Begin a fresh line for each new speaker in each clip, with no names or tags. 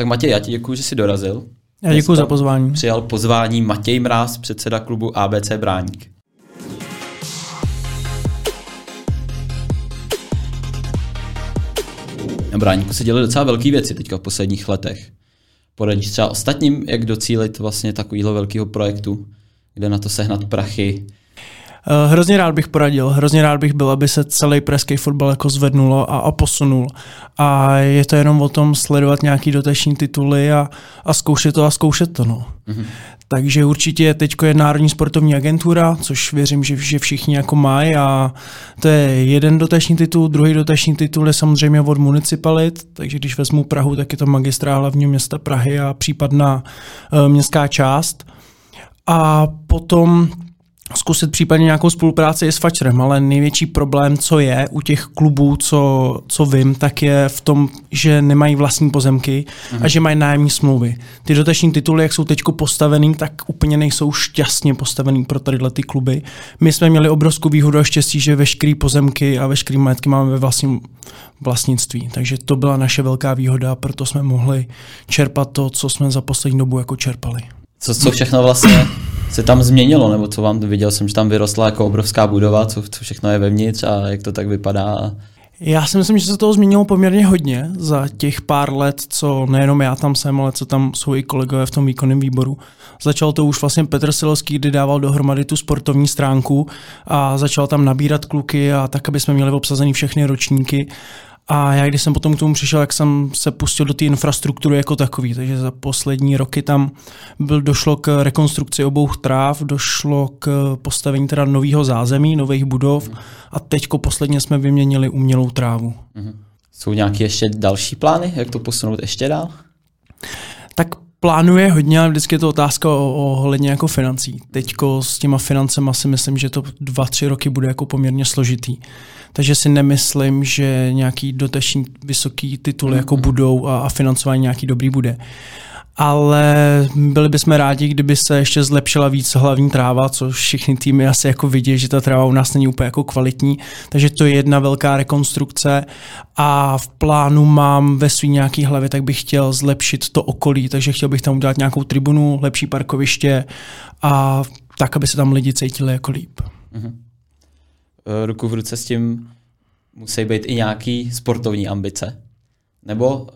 Tak Matěj, já ti děkuji, že jsi dorazil.
Já děkuji za pozvání.
Přijal pozvání Matěj Mráz, předseda klubu ABC Bráník. Na Bráníku se děly docela velké věci teďka v posledních letech. Poradíš třeba ostatním, jak docílit vlastně takového velkého projektu, kde na to sehnat prachy,
hrozně rád bych poradil, hrozně rád bych byl, aby se celý pražský fotbal jako zvednulo a, a posunul. A je to jenom o tom sledovat nějaký dotační tituly a, a zkoušet to a zkoušet to. No. Mm-hmm. Takže určitě teď je Národní sportovní agentura, což věřím, že, že všichni jako mají a to je jeden dotační titul, druhý dotační titul je samozřejmě od municipalit, takže když vezmu Prahu, tak je to magistrá hlavního města Prahy a případná uh, městská část. A potom zkusit případně nějakou spolupráci i s Fačerem, ale největší problém, co je u těch klubů, co, co vím, tak je v tom, že nemají vlastní pozemky mm. a mhm. že mají nájemní smlouvy. Ty dotační tituly, jak jsou teď postavený, tak úplně nejsou šťastně postavený pro tadyhle ty kluby. My jsme měli obrovskou výhodu a štěstí, že veškeré pozemky a veškeré majetky máme ve vlastním vlastnictví. Takže to byla naše velká výhoda, proto jsme mohli čerpat to, co jsme za poslední dobu jako čerpali.
Co, co všechno vlastně se tam změnilo, nebo co vám viděl jsem, že tam vyrostla jako obrovská budova, co, co všechno je vevnitř a jak to tak vypadá.
Já si myslím, že se toho změnilo poměrně hodně za těch pár let, co nejenom já tam jsem, ale co tam jsou i kolegové v tom výkonném výboru. Začal to už vlastně Petr Silovský, kdy dával dohromady tu sportovní stránku a začal tam nabírat kluky a tak, aby jsme měli obsazený všechny ročníky. A já, když jsem potom k tomu přišel, jak jsem se pustil do té infrastruktury jako takový, takže za poslední roky tam byl, došlo k rekonstrukci obou tráv, došlo k postavení teda nového zázemí, nových budov mm. a teďko posledně jsme vyměnili umělou trávu. Mm.
Jsou nějaké ještě další plány, jak to posunout ještě dál?
Tak plánuje hodně, ale vždycky je to otázka o, ohledně jako financí. Teďko s těma financema si myslím, že to dva, tři roky bude jako poměrně složitý. Takže si nemyslím, že nějaký dotační vysoký tituly jako budou a, a financování nějaký dobrý bude ale byli bychom rádi, kdyby se ještě zlepšila víc hlavní tráva, což všichni týmy asi jako vidí, že ta tráva u nás není úplně jako kvalitní, takže to je jedna velká rekonstrukce a v plánu mám ve svý nějaký hlavě, tak bych chtěl zlepšit to okolí, takže chtěl bych tam udělat nějakou tribunu, lepší parkoviště a tak, aby se tam lidi cítili jako líp. Mm-hmm.
Ruku v ruce s tím musí být i nějaký sportovní ambice? Nebo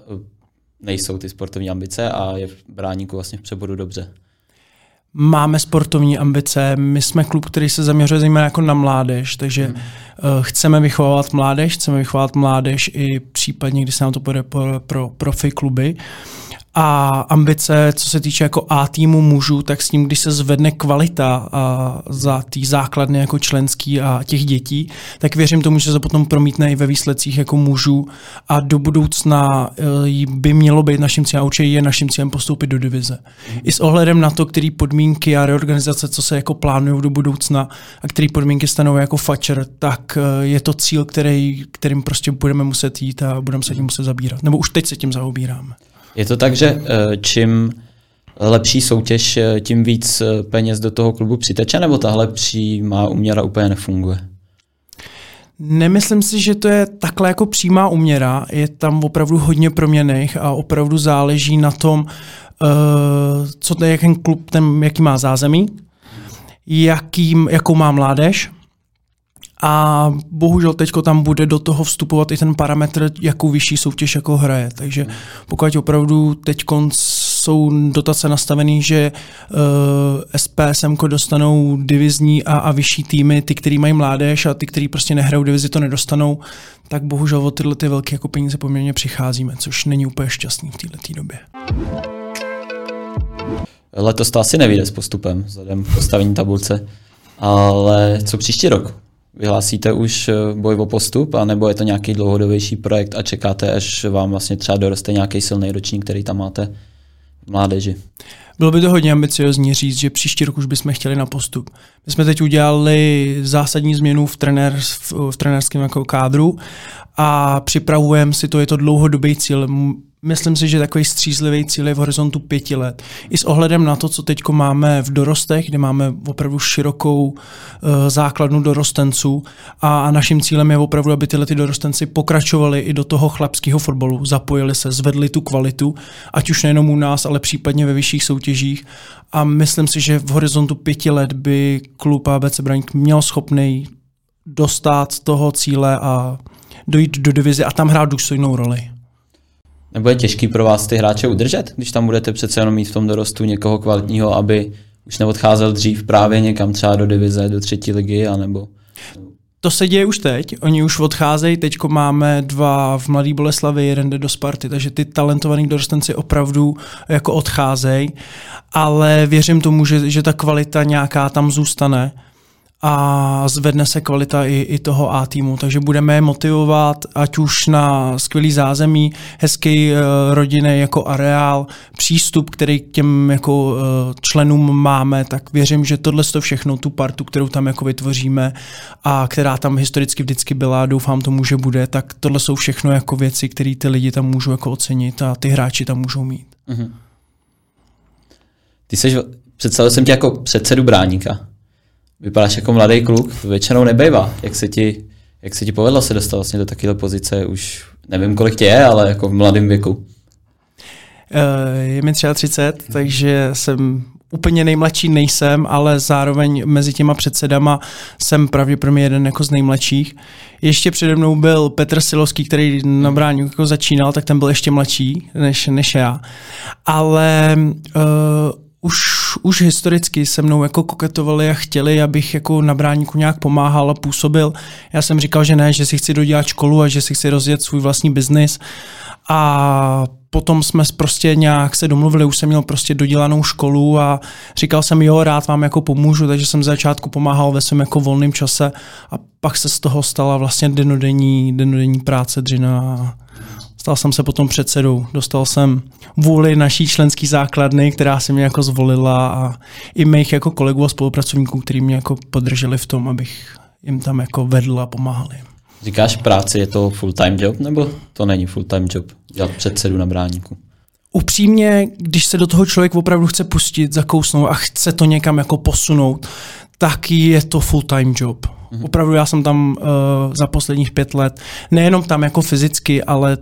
nejsou ty sportovní ambice a je v Bráníku vlastně v přeboru dobře.
Máme sportovní ambice, my jsme klub, který se zaměřuje zejména jako na mládež, takže hmm. uh, chceme vychovávat mládež, chceme vychovávat mládež i případně, když se nám to půjde pro, pro profi kluby. A ambice, co se týče jako A týmu mužů, tak s ním, když se zvedne kvalita a za ty základny jako členský a těch dětí, tak věřím tomu, že se potom promítne i ve výsledcích jako mužů a do budoucna e, by mělo být naším cílem, a určitě je naším cílem postoupit do divize. I s ohledem na to, který podmínky a reorganizace, co se jako plánují do budoucna a který podmínky stanoví jako fačer, tak e, je to cíl, který, kterým prostě budeme muset jít a budeme se tím muset zabírat. Nebo už teď se tím zaobíráme.
Je to tak, že eh, čím lepší soutěž, eh, tím víc eh, peněz do toho klubu přiteče, nebo tahle přímá uměra úplně nefunguje?
Nemyslím si, že to je takhle jako přímá uměra. Je tam opravdu hodně proměných a opravdu záleží na tom, co to je, jaký klub, ten, jaký má zázemí, jaký, jakou má mládež, a bohužel teď tam bude do toho vstupovat i ten parametr, jakou vyšší soutěž jako hraje. Takže pokud opravdu teď jsou dotace nastavené, že uh, eh, SPSM dostanou divizní a, a vyšší týmy, ty, který mají mládež a ty, který prostě nehrajou divizi, to nedostanou, tak bohužel o tyhle ty velké jako peníze poměrně přicházíme, což není úplně šťastný v této době.
Letos to asi nevíde s postupem, vzhledem k postavení tabulce. Ale co příští rok? Vyhlásíte už eh, boj o postup, anebo je to nějaký dlouhodobější projekt a čekáte, až vám vlastně třeba doroste nějaký silný ročník, který tam máte v mládeži?
Bylo by to hodně ambiciozní říct, že příští rok už bychom chtěli na postup. My jsme teď udělali zásadní změnu v, trenér, v, v trenérském jako kádru a připravujeme si to, je to dlouhodobý cíl. Myslím si, že takový střízlivý cíl je v horizontu pěti let. I s ohledem na to, co teď máme v dorostech, kde máme opravdu širokou uh, základnu dorostenců a, a naším cílem je opravdu, aby tyhle ty dorostenci pokračovali i do toho chlapského fotbalu, zapojili se, zvedli tu kvalitu, ať už nejenom u nás, ale případně ve vyšších soutěžích. A myslím si, že v horizontu pěti let by klub ABC Braník měl schopný dostat toho cíle a dojít do divize a tam hrát důstojnou roli.
Nebo je těžký pro vás ty hráče udržet, když tam budete přece jenom mít v tom dorostu někoho kvalitního, aby už neodcházel dřív právě někam třeba do divize, do třetí ligy, anebo...
To se děje už teď, oni už odcházejí, teď máme dva v Mladý Boleslavi, jeden jde do Sparty, takže ty talentovaní dorostenci opravdu jako odcházejí, ale věřím tomu, že, že ta kvalita nějaká tam zůstane a zvedne se kvalita i, i toho A týmu. Takže budeme je motivovat, ať už na skvělý zázemí, hezký uh, rodiny jako areál, přístup, který k těm jako uh, členům máme, tak věřím, že tohle to všechno, tu partu, kterou tam jako vytvoříme a která tam historicky vždycky byla, doufám tomu, že bude, tak tohle jsou všechno jako věci, které ty lidi tam můžou jako ocenit a ty hráči tam můžou mít. Mm-hmm.
Ty jsi, představil jsem tě jako předsedu bráníka vypadáš jako mladý kluk, většinou nebejvá. Jak se ti, jak se ti povedlo se dostat vlastně do takové pozice, už nevím, kolik tě je, ale jako v mladém věku.
Eh, je mi 33, takže jsem úplně nejmladší nejsem, ale zároveň mezi těma předsedama jsem pravděpodobně jeden jako z nejmladších. Ještě přede mnou byl Petr Silovský, který na bráně jako začínal, tak ten byl ještě mladší než, než já. Ale uh, už, už historicky se mnou jako koketovali a chtěli, abych jako na bráníku nějak pomáhal a působil. Já jsem říkal, že ne, že si chci dodělat školu a že si chci rozjet svůj vlastní biznis. A potom jsme prostě nějak se domluvili, už jsem měl prostě dodělanou školu a říkal jsem, jo, rád vám jako pomůžu, takže jsem začátku pomáhal ve svém jako volném čase a pak se z toho stala vlastně denodenní, denodenní práce dřina Stal jsem se potom předsedou. Dostal jsem vůli naší členský základny, která se mě jako zvolila a i mých jako kolegů a spolupracovníků, kteří mě jako podrželi v tom, abych jim tam jako vedl a pomáhal jim.
Říkáš práci, je to full-time job, nebo to není full-time job, dělat předsedu na bráníku?
Upřímně, když se do toho člověk opravdu chce pustit, zakousnout a chce to někam jako posunout, tak je to full-time job. Mm-hmm. Opravdu já jsem tam uh, za posledních pět let, nejenom tam jako fyzicky, ale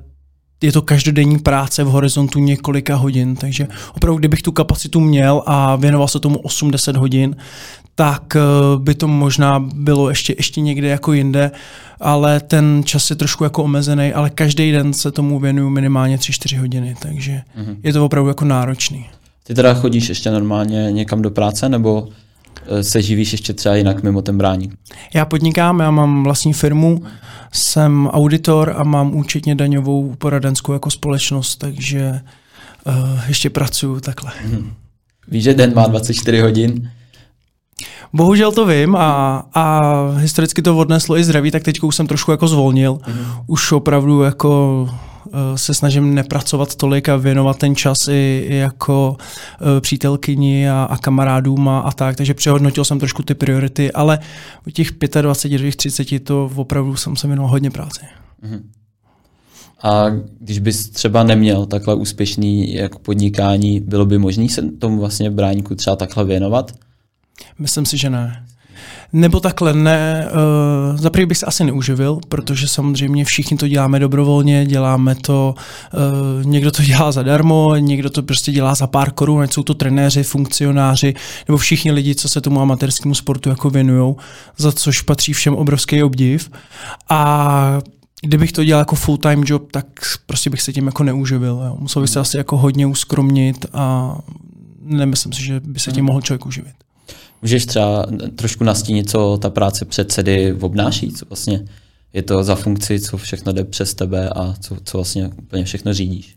je to každodenní práce v horizontu několika hodin, takže opravdu, kdybych tu kapacitu měl a věnoval se tomu 8-10 hodin, tak eh, by to možná bylo ještě, ještě někde jako jinde, ale ten čas je trošku jako omezený, ale každý den se tomu věnuju minimálně 3-4 hodiny, takže mm-hmm. je to opravdu jako náročný.
Ty teda chodíš ještě normálně někam do práce, nebo se živíš ještě třeba jinak mimo ten bráník?
Já podnikám, já mám vlastní firmu, jsem auditor a mám účetně daňovou poradenskou jako společnost, takže uh, ještě pracuju takhle. Hmm.
Víš, že den má 24 hodin?
Bohužel to vím a, a historicky to odneslo i zdraví, tak teď už jsem trošku jako zvolnil. Mm. Už opravdu jako Eh, se snažím nepracovat tolik a věnovat ten čas i, i jako eh, přítelkyni a, a kamarádům a, a tak, takže přehodnotil jsem trošku ty priority, ale u těch 25, 30 to opravdu jsem se věnoval hodně práci. Mm-hmm.
A když bys třeba neměl takhle úspěšný jako podnikání, bylo by možné se tomu vlastně bráníku třeba takhle věnovat?
Myslím si, že ne. Nebo takhle ne, uh, za bych se asi neuživil, protože samozřejmě všichni to děláme dobrovolně, děláme to, uh, někdo to dělá zadarmo, někdo to prostě dělá za pár korun, ať jsou to trenéři, funkcionáři, nebo všichni lidi, co se tomu amatérskému sportu jako věnují, za což patří všem obrovský obdiv. A kdybych to dělal jako full-time job, tak prostě bych se tím jako neuživil. Jo. Musel bych se asi jako hodně uskromnit a nemyslím si, že by se tím hmm. mohl člověk uživit.
Můžeš třeba trošku nastínit, co ta práce předsedy obnáší, co vlastně je to za funkci, co všechno jde přes tebe a co, co vlastně úplně všechno řídíš?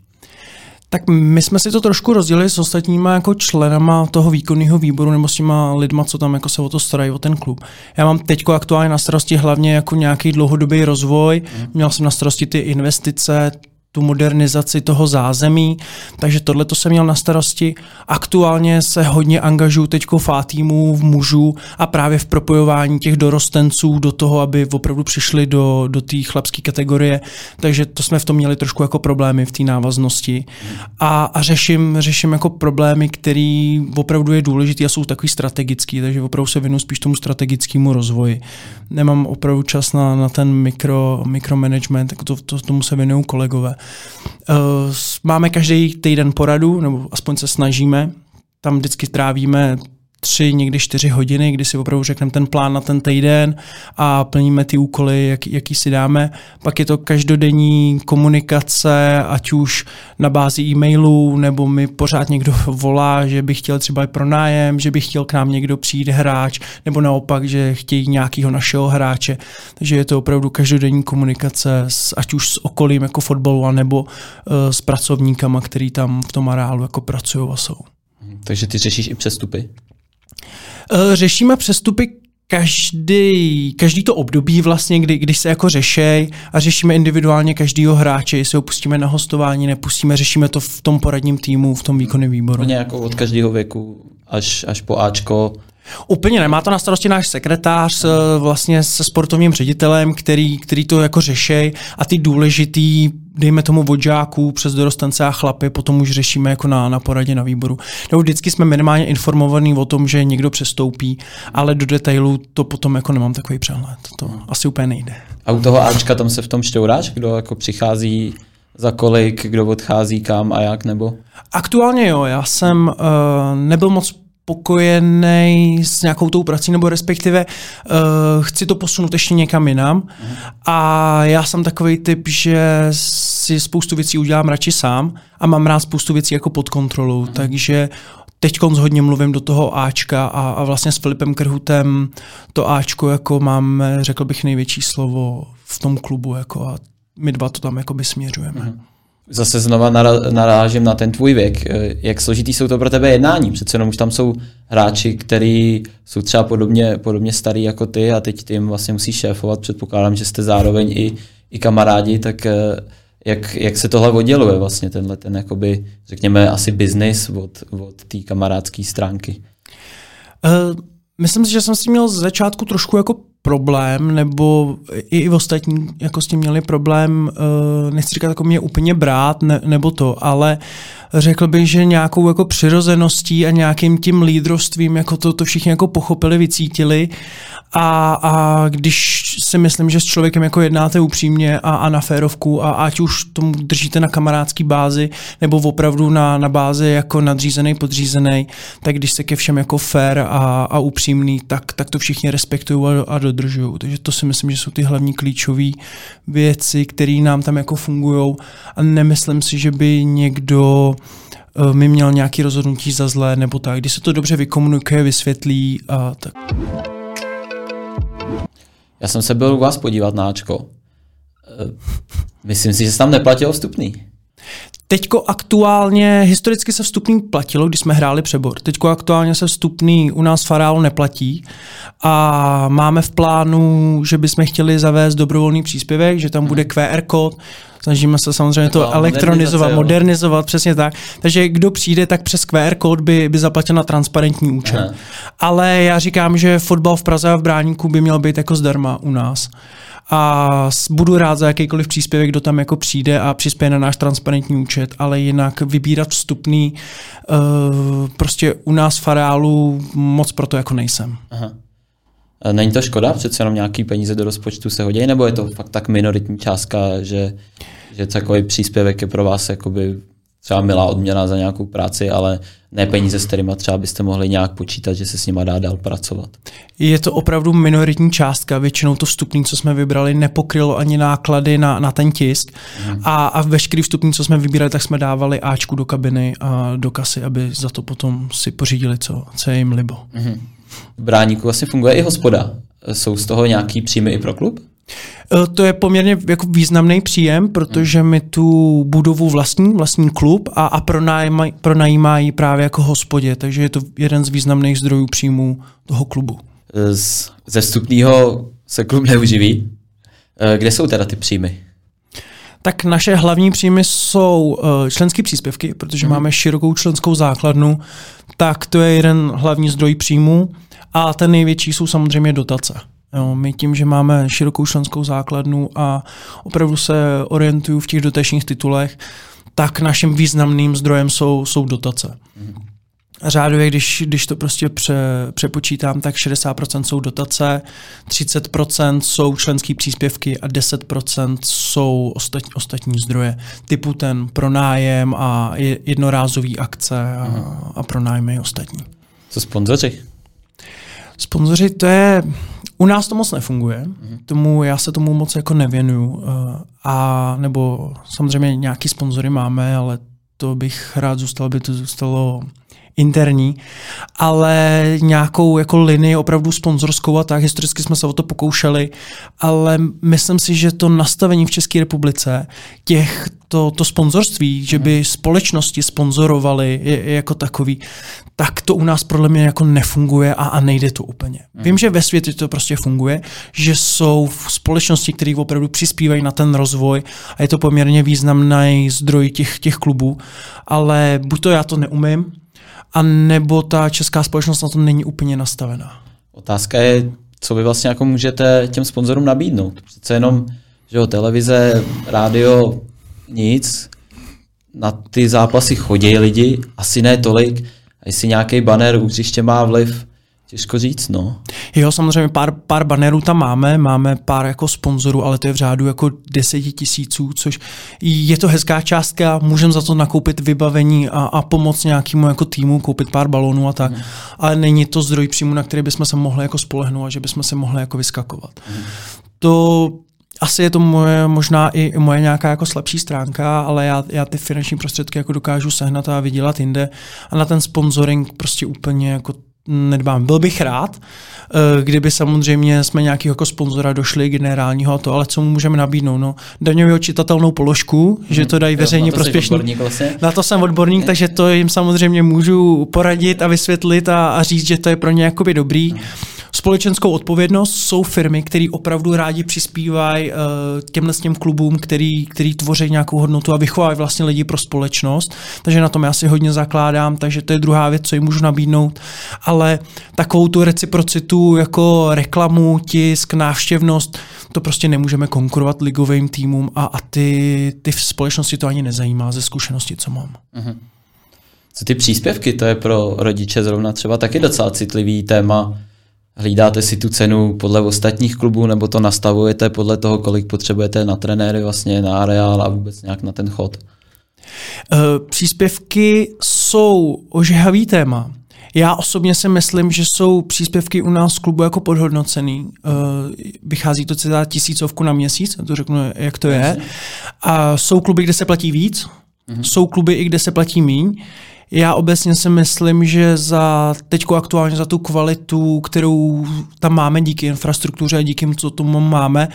Tak my jsme si to trošku rozdělili s ostatníma jako členama toho výkonného výboru nebo s těma lidma, co tam jako se o to starají, o ten klub. Já mám teď aktuálně na starosti hlavně jako nějaký dlouhodobý rozvoj, mm. měl jsem na starosti ty investice, tu modernizaci toho zázemí, takže tohle to jsem měl na starosti. Aktuálně se hodně angažuju teď v týmu, v mužů a právě v propojování těch dorostenců do toho, aby opravdu přišli do, do té chlapské kategorie, takže to jsme v tom měli trošku jako problémy v té návaznosti. A, a řeším, řeším jako problémy, které opravdu je důležité a jsou takový strategický, takže opravdu se věnu spíš tomu strategickému rozvoji. Nemám opravdu čas na, na ten mikro, mikromanagement, tak to, to, tomu se věnují kolegové. Uh, máme každý týden poradu, nebo aspoň se snažíme. Tam vždycky trávíme tři, někdy čtyři hodiny, kdy si opravdu řekneme ten plán na ten týden a plníme ty úkoly, jak, jaký si dáme. Pak je to každodenní komunikace, ať už na bázi e-mailů, nebo mi pořád někdo volá, že by chtěl třeba i pro nájem, že by chtěl k nám někdo přijít hráč, nebo naopak, že chtějí nějakého našeho hráče. Takže je to opravdu každodenní komunikace, s, ať už s okolím jako fotbalu, nebo uh, s pracovníkama, který tam v tom areálu jako pracují a jsou.
Takže ty řešíš i přestupy?
Eh, řešíme přestupy každý, každý to období vlastně, kdy, když se jako řešej a řešíme individuálně každýho hráče, jestli ho pustíme na hostování, nepustíme, řešíme to v tom poradním týmu, v tom výkonném výboru.
Úplně jako od každého věku až, až po Ačko.
Úplně nemá to na starosti náš sekretář vlastně se sportovním ředitelem, který, který to jako řeší a ty důležitý dejme tomu vodžáků přes dorostance a chlapy, potom už řešíme jako na, na poradě na výboru. Nebo vždycky jsme minimálně informovaní o tom, že někdo přestoupí, ale do detailů to potom jako nemám takový přehled. To asi úplně nejde.
A u toho Ačka tam se v tom šťouráš, kdo jako přichází za kolik, kdo odchází kam a jak, nebo?
Aktuálně jo, já jsem uh, nebyl moc spokojený s nějakou tou prací, nebo respektive uh, chci to posunout ještě někam jinam. Uh-huh. A já jsem takový typ, že si spoustu věcí udělám radši sám a mám rád spoustu věcí jako pod kontrolou, uh-huh. takže teď hodně mluvím do toho Ačka a, a vlastně s Filipem Krhutem to Ačko jako máme, řekl bych, největší slovo v tom klubu jako a my dva to tam jako by směřujeme. Uh-huh
zase znova narážím na ten tvůj věk. Eh, jak složitý jsou to pro tebe jednání? Přece jenom už tam jsou hráči, kteří jsou třeba podobně, podobně starý jako ty a teď ty jim vlastně musí šéfovat. Předpokládám, že jste zároveň i, i kamarádi, tak eh, jak, jak se tohle odděluje vlastně tenhle ten, jakoby, řekněme, asi biznis od, od té kamarádské stránky?
Uh, myslím si, že jsem si měl z začátku trošku jako problém, nebo i, i ostatní jako s tím měli problém, uh, nechci říkat jako mě úplně brát, ne, nebo to, ale řekl bych, že nějakou jako přirozeností a nějakým tím lídrovstvím jako to, to všichni jako pochopili, vycítili a, a když si myslím, že s člověkem jako jednáte upřímně a, a na férovku a ať už tomu držíte na kamarádský bázi nebo opravdu na, na bázi jako nadřízený, podřízený, tak když se ke všem jako fér a, a upřímný, tak, tak to všichni respektují a, a. Takže to si myslím, že jsou ty hlavní klíčové věci, které nám tam jako fungují a nemyslím si, že by někdo eh, mi měl nějaký rozhodnutí za zlé nebo tak. Když se to dobře vykomunikuje, vysvětlí a tak.
Já jsem se byl u vás podívat na Ačko. Eh, myslím si, že se tam neplatilo vstupný.
Teďko aktuálně, historicky se vstupný platilo, když jsme hráli přebor. Teďko aktuálně se vstupný u nás Farálu neplatí a máme v plánu, že bychom chtěli zavést dobrovolný příspěvek, že tam bude mhm. QR kód, snažíme se samozřejmě to elektronizovat, modernizovat, přesně tak. Takže kdo přijde, tak přes QR kód by, by zaplatil na transparentní účet. Aha. Ale já říkám, že fotbal v Praze a v Bráníku by měl být jako zdarma u nás a budu rád za jakýkoliv příspěvek, kdo tam jako přijde a přispěje na náš transparentní účet, ale jinak vybírat vstupný uh, prostě u nás v areálu moc proto jako nejsem. Aha.
Není to škoda? Přece jenom nějaký peníze do rozpočtu se hodí, nebo je to fakt tak minoritní částka, že, že takový příspěvek je pro vás jakoby třeba milá odměna za nějakou práci, ale ne peníze, s kterými třeba byste mohli nějak počítat, že se s nima dá dál pracovat.
Je to opravdu minoritní částka, většinou to vstupní, co jsme vybrali, nepokrylo ani náklady na, na ten tisk hmm. a, a veškerý vstupní, co jsme vybírali, tak jsme dávali Ačku do kabiny a do kasy, aby za to potom si pořídili, co, co je jim libo. Hmm.
V Bráníku vlastně funguje i hospoda. Jsou z toho nějaký příjmy i pro klub?
E, to je poměrně jako významný příjem, protože my tu budovu vlastní, vlastní klub a, a pronajímají, pronajímají právě jako hospodě, takže je to jeden z významných zdrojů příjmů toho klubu.
Z, ze vstupního se klub neuživí. E, kde jsou teda ty příjmy?
Tak naše hlavní příjmy jsou členské příspěvky, protože mm. máme širokou členskou základnu, tak to je jeden hlavní zdroj příjmů a ten největší jsou samozřejmě dotace. Jo, my tím, že máme širokou členskou základnu a opravdu se orientuju v těch dotačních titulech, tak naším významným zdrojem jsou, jsou dotace. Mm. Řádově, když, když to prostě pře, přepočítám, tak 60% jsou dotace, 30% jsou členské příspěvky a 10% jsou ostat, ostatní zdroje, typu ten pronájem a jednorázový akce a, mm. a pronájmy ostatní.
Co sponzoři?
Sponzoři, to je, u nás to moc nefunguje, mm. tomu, já se tomu moc jako nevěnuju eh, a nebo samozřejmě nějaký sponzory máme, ale to bych rád zůstal, aby to zůstalo interní, ale nějakou jako linii opravdu sponzorskou a tak. Historicky jsme se o to pokoušeli, ale myslím si, že to nastavení v České republice těch to, to sponzorství, že by společnosti sponzorovaly jako takový, tak to u nás podle mě jako nefunguje a, a nejde to úplně. Mm. Vím, že ve světě to prostě funguje, že jsou společnosti, které opravdu přispívají na ten rozvoj a je to poměrně významný zdroj těch, těch klubů, ale buď to já to neumím, a nebo ta česká společnost na to není úplně nastavená.
Otázka je, co vy vlastně jako můžete těm sponzorům nabídnout. Přece jenom, že jo, televize, rádio, nic, na ty zápasy chodí lidi, asi ne tolik, a jestli nějaký banner už má vliv, Těžko říct, no.
Jo, samozřejmě pár, pár banerů tam máme, máme pár jako sponzorů, ale to je v řádu jako deseti tisíců, což je to hezká částka, můžeme za to nakoupit vybavení a, a pomoct nějakému jako týmu, koupit pár balonů a tak, hmm. ale není to zdroj příjmu, na který bychom se mohli jako spolehnout a že bychom se mohli jako vyskakovat. Hmm. To asi je to moje, možná i moje nějaká jako slabší stránka, ale já, já ty finanční prostředky jako dokážu sehnat a vydělat jinde a na ten sponsoring prostě úplně jako nedbám. Byl bych rád, eh, kdyby samozřejmě jsme nějakého jako sponzora došli generálního to, ale co mu můžeme nabídnout? No, daňově očitatelnou položku, hmm. že to dají veřejně prospěšný. Vlastně. Na to jsem odborník, takže to jim samozřejmě můžu poradit a vysvětlit a, a říct, že to je pro ně jakoby dobrý. Hmm společenskou odpovědnost jsou firmy, které opravdu rádi přispívají uh, těmhle s těm klubům, který, který tvoří nějakou hodnotu a vychovají vlastně lidi pro společnost. Takže na tom já si hodně zakládám, takže to je druhá věc, co jim můžu nabídnout. Ale takovou tu reciprocitu jako reklamu, tisk, návštěvnost, to prostě nemůžeme konkurovat ligovým týmům a, a ty, ty v společnosti to ani nezajímá ze zkušenosti, co mám. Uh-huh.
Co ty příspěvky, to je pro rodiče zrovna třeba taky docela citlivý téma hlídáte si tu cenu podle ostatních klubů, nebo to nastavujete podle toho, kolik potřebujete na trenéry, vlastně na areál a vůbec nějak na ten chod?
Eh, příspěvky jsou ožehavý téma. Já osobně si myslím, že jsou příspěvky u nás v klubu jako podhodnocený. Eh, vychází to celá tisícovku na měsíc, to řeknu, jak to je. A jsou kluby, kde se platí víc, mm-hmm. jsou kluby, i kde se platí míň. Já obecně si myslím, že za teďko aktuálně za tu kvalitu, kterou tam máme díky infrastruktuře a díky co tomu máme,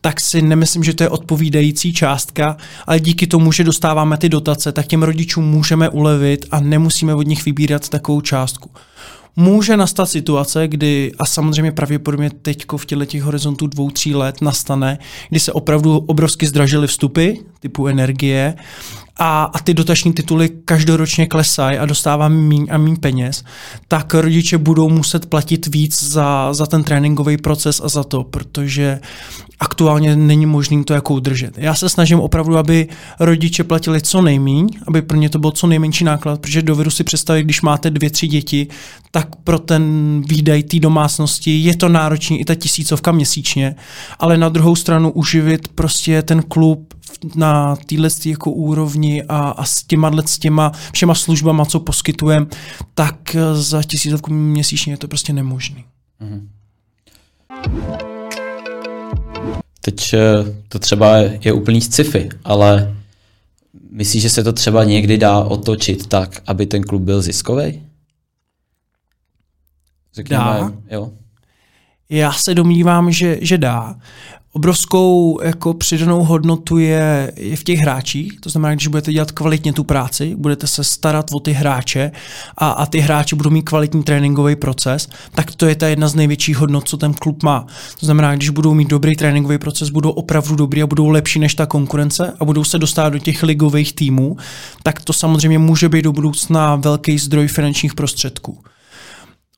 tak si nemyslím, že to je odpovídající částka, ale díky tomu, že dostáváme ty dotace, tak těm rodičům můžeme ulevit a nemusíme od nich vybírat takovou částku. Může nastat situace, kdy, a samozřejmě pravděpodobně teď v těle těch horizontů dvou, tří let nastane, kdy se opravdu obrovsky zdražily vstupy typu energie a, a ty dotační tituly každoročně klesají a dostáváme míň a míň peněz, tak rodiče budou muset platit víc za, za ten tréninkový proces a za to, protože aktuálně není možné to jako udržet. Já se snažím opravdu, aby rodiče platili co nejmíň, aby pro ně to byl co nejmenší náklad, protože dovedu si představit, když máte dvě, tři děti, tak pro ten výdaj té domácnosti je to náročný i ta tisícovka měsíčně, ale na druhou stranu uživit prostě ten klub na téhle jako úrovni a, a s těma, s těma všema službama, co poskytujeme, tak za tisícovku měsíčně je to prostě nemožný. Mm-hmm.
Teď eh, to třeba je úplný sci-fi, ale myslíš, že se to třeba někdy dá otočit tak, aby ten klub byl ziskový?
Řekněme, dá. Jo. Já se domnívám, že, že dá. Obrovskou jako přidanou hodnotu je, je v těch hráčích. To znamená, když budete dělat kvalitně tu práci, budete se starat o ty hráče a, a ty hráči budou mít kvalitní tréninkový proces, tak to je ta jedna z největších hodnot, co ten klub má. To znamená, když budou mít dobrý tréninkový proces, budou opravdu dobrý a budou lepší než ta konkurence a budou se dostávat do těch ligových týmů, tak to samozřejmě může být do budoucna velký zdroj finančních prostředků.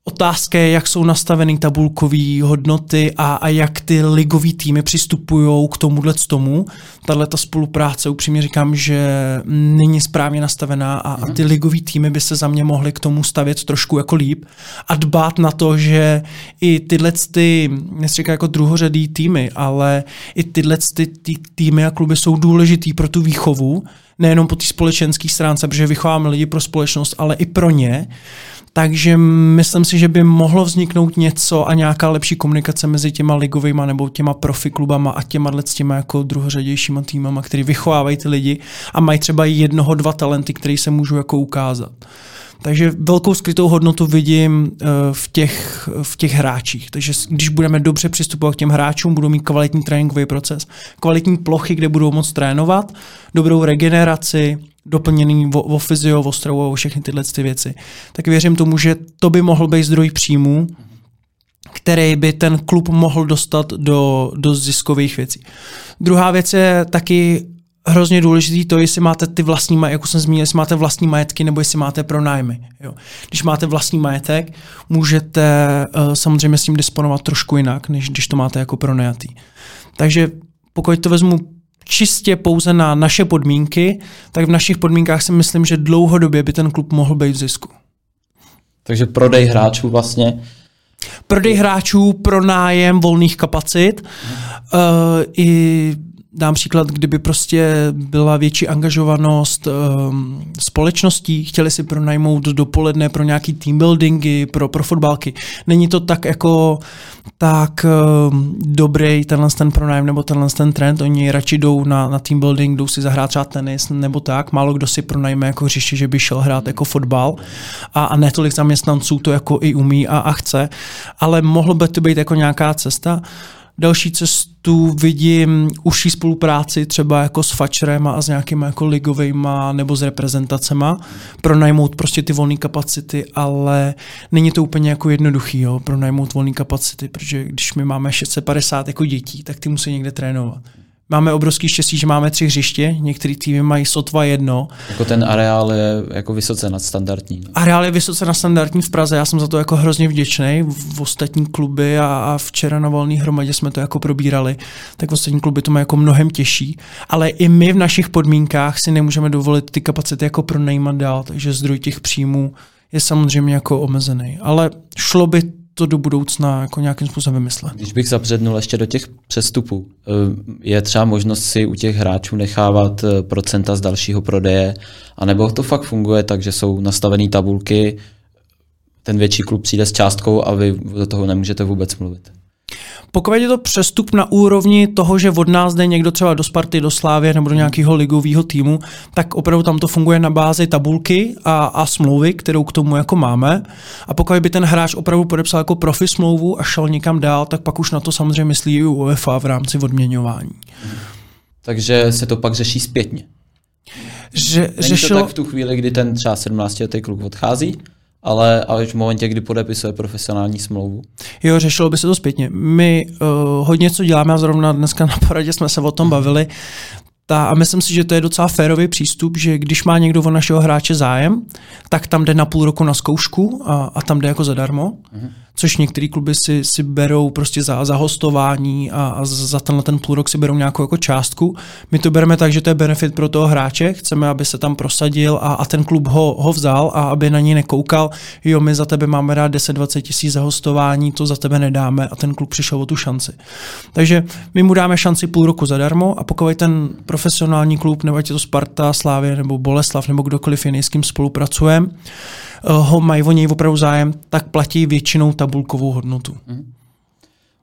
Otázka je, jak jsou nastaveny tabulkové hodnoty a, a jak ty ligové týmy přistupují k tomuhle tomu. Tahle ta spolupráce, upřímně říkám, že není správně nastavená a, a ty ligové týmy by se za mě mohly k tomu stavět trošku jako líp a dbát na to, že i tyhle ty, nechci jako druhořadý týmy, ale i tyhle ty, ty týmy a kluby jsou důležitý pro tu výchovu, nejenom po té společenské stránce, protože vychováme lidi pro společnost, ale i pro ně. Takže myslím si, že by mohlo vzniknout něco a nějaká lepší komunikace mezi těma ligovými nebo těma profiklubama a těma s těma jako druhořadějšíma týmama, který vychovávají ty lidi a mají třeba jednoho, dva talenty, které se můžou jako ukázat. Takže velkou skrytou hodnotu vidím eh, v těch, v těch hráčích. Takže když budeme dobře přistupovat k těm hráčům, budou mít kvalitní tréninkový proces, kvalitní plochy, kde budou moct trénovat, dobrou regeneraci, doplněný o, o fyzio, o stravu, o všechny tyhle ty věci. Tak věřím tomu, že to by mohl být zdroj příjmů, který by ten klub mohl dostat do, do ziskových věcí. Druhá věc je taky hrozně důležitý to, jestli máte ty vlastní, jak jsem zmínil, jestli máte vlastní majetky nebo jestli máte pronájmy. Jo. Když máte vlastní majetek, můžete uh, samozřejmě s tím disponovat trošku jinak, než když to máte jako pronajatý. Takže pokud to vezmu čistě pouze na naše podmínky, tak v našich podmínkách si myslím, že dlouhodobě by ten klub mohl být v zisku.
Takže prodej hráčů vlastně
Prodej hráčů, pronájem volných kapacit, uh, i dám příklad, kdyby prostě byla větší angažovanost um, společností, chtěli si pronajmout dopoledne pro nějaký team buildingy, pro, pro fotbalky. Není to tak jako tak um, dobrý tenhle ten pronájem nebo tenhle ten trend. Oni radši jdou na, na team building, jdou si zahrát třeba tenis nebo tak. Málo kdo si pronajme jako hřiště, že by šel hrát jako fotbal a, a netolik zaměstnanců to jako i umí a, a chce. Ale mohlo by to být jako nějaká cesta. Další cestu vidím užší spolupráci třeba jako s fačrem a s nějakýma jako ligovejma nebo s reprezentacema, pronajmout prostě ty volné kapacity, ale není to úplně jako jednoduchý, jo, pronajmout volné kapacity, protože když my máme 650 jako dětí, tak ty musí někde trénovat. Máme obrovský štěstí, že máme tři hřiště, některé týmy mají sotva jedno.
Jako ten areál je jako vysoce nadstandardní.
Areál je vysoce nadstandardní v Praze, já jsem za to jako hrozně vděčný. V ostatní kluby a, a včera na volné hromadě jsme to jako probírali, tak v ostatní kluby to má jako mnohem těžší. Ale i my v našich podmínkách si nemůžeme dovolit ty kapacity jako pronajímat dál, takže zdroj těch příjmů je samozřejmě jako omezený. Ale šlo by to do budoucna jako nějakým způsobem vymyslet.
Když bych zapřednul ještě do těch přestupů, eh, je třeba možnost si u těch hráčů nechávat eh, procenta z dalšího prodeje, anebo to fakt funguje tak, že jsou nastavené tabulky, ten větší klub přijde s částkou a vy do toho nemůžete vůbec mluvit.
Pokud je to přestup na úrovni toho, že od nás jde někdo třeba do Sparty, do Slávě nebo do nějakého ligového týmu, tak opravdu tam to funguje na bázi tabulky a, a smlouvy, kterou k tomu jako máme. A pokud by ten hráč opravdu podepsal jako profi smlouvu a šel někam dál, tak pak už na to samozřejmě myslí i UEFA v rámci odměňování.
Takže se to pak řeší zpětně.
Že,
Není řešilo... to tak v tu chvíli, kdy ten třeba 17 letý kluk odchází, ale, ale v momentě, kdy podepisuje profesionální smlouvu.
Jo, řešilo by se to zpětně. My uh, hodně co děláme a zrovna dneska na poradě jsme se o tom bavili, ta, a myslím si, že to je docela férový přístup, že když má někdo o našeho hráče zájem, tak tam jde na půl roku na zkoušku a, a tam jde jako zadarmo. Mm-hmm což některé kluby si, si berou prostě za, za hostování a, a za tenhle ten půl rok si berou nějakou jako částku. My to bereme tak, že to je benefit pro toho hráče, chceme, aby se tam prosadil a, a ten klub ho, ho vzal a aby na něj nekoukal, jo, my za tebe máme rád 10-20 tisíc za hostování, to za tebe nedáme a ten klub přišel o tu šanci. Takže my mu dáme šanci půl roku zadarmo a pokud ten profesionální klub, nebo ať je to Sparta, Slávě nebo Boleslav nebo kdokoliv jiný, s kým spolupracujeme, Eh, ho mají o něj opravdu zájem, tak platí většinou tabulkovou hodnotu. Hmm.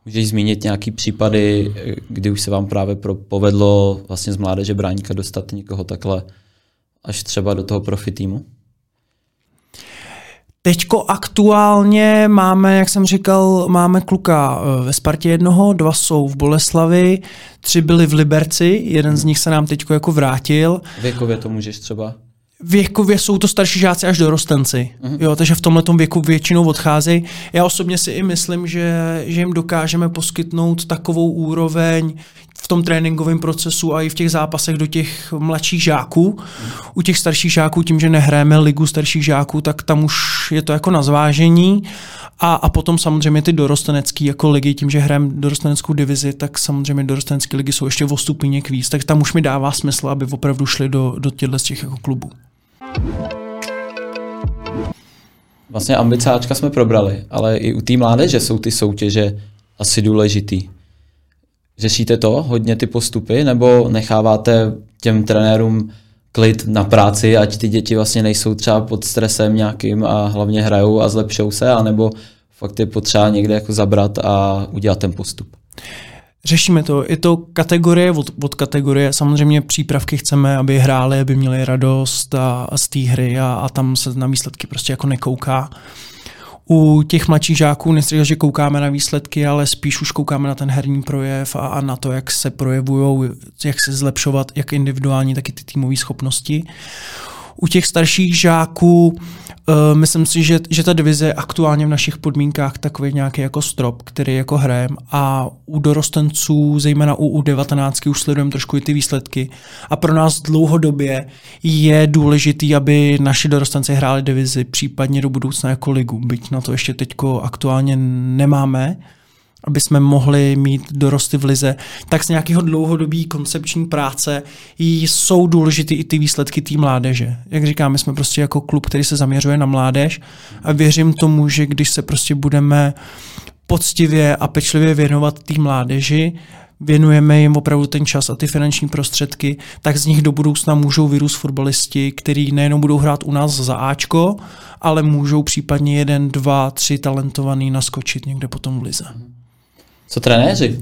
Můžeš zmínit nějaký případy, kdy už se vám právě pro, povedlo vlastně z mládeže bráníka dostat někoho takhle až třeba do toho profi týmu?
Teďko aktuálně máme, jak jsem říkal, máme kluka eh, ve Spartě jednoho, dva jsou v Boleslavi, tři byli v Liberci, jeden z nich se nám teďko jako vrátil.
Věkově to můžeš třeba?
Věkově jsou to starší žáci až dorostenci, mm-hmm. jo, takže v tomhle věku většinou odcházejí. Já osobně si i myslím, že, že jim dokážeme poskytnout takovou úroveň v tom tréninkovém procesu a i v těch zápasech do těch mladších žáků. U těch starších žáků, tím, že nehrajeme ligu starších žáků, tak tam už je to jako na zvážení. A, a potom samozřejmě ty dorostenecké jako ligy, tím, že hrajeme dorosteneckou divizi, tak samozřejmě dorostenecké ligy jsou ještě o stupíněk víc, tak tam už mi dává smysl, aby opravdu šli do, do těchto z těch jako klubů.
Vlastně ambicáčka jsme probrali, ale i u té mládeže jsou ty soutěže asi důležitý. Řešíte to, hodně ty postupy, nebo necháváte těm trenérům klid na práci, ať ty děti vlastně nejsou třeba pod stresem nějakým a hlavně hrajou a zlepšou se, anebo fakt je potřeba někde jako zabrat a udělat ten postup?
Řešíme to. Je to kategorie od, od kategorie. Samozřejmě přípravky chceme, aby hráli, aby měli radost a, a z té hry a, a tam se na výsledky prostě jako nekouká. U těch mladších žáků nechci že koukáme na výsledky, ale spíš už koukáme na ten herní projev a, a na to, jak se projevují, jak se zlepšovat, jak individuální, tak i ty týmové schopnosti. U těch starších žáků Uh, myslím si, že, že ta divize je aktuálně v našich podmínkách takový nějaký jako strop, který jako hrajem a u dorostenců, zejména u U19, už sledujeme trošku i ty výsledky. A pro nás dlouhodobě je důležitý, aby naši dorostenci hráli divizi, případně do budoucna jako ligu, byť na to ještě teďko aktuálně nemáme, aby jsme mohli mít dorosty v lize, tak z nějakého dlouhodobý koncepční práce jsou důležité i ty výsledky té mládeže. Jak říkám, my jsme prostě jako klub, který se zaměřuje na mládež a věřím tomu, že když se prostě budeme poctivě a pečlivě věnovat té mládeži, věnujeme jim opravdu ten čas a ty finanční prostředky, tak z nich do budoucna můžou vyrůst fotbalisti, kteří nejenom budou hrát u nás za Ačko, ale můžou případně jeden, dva, tři talentovaný naskočit někde potom v lize.
Co trenéři?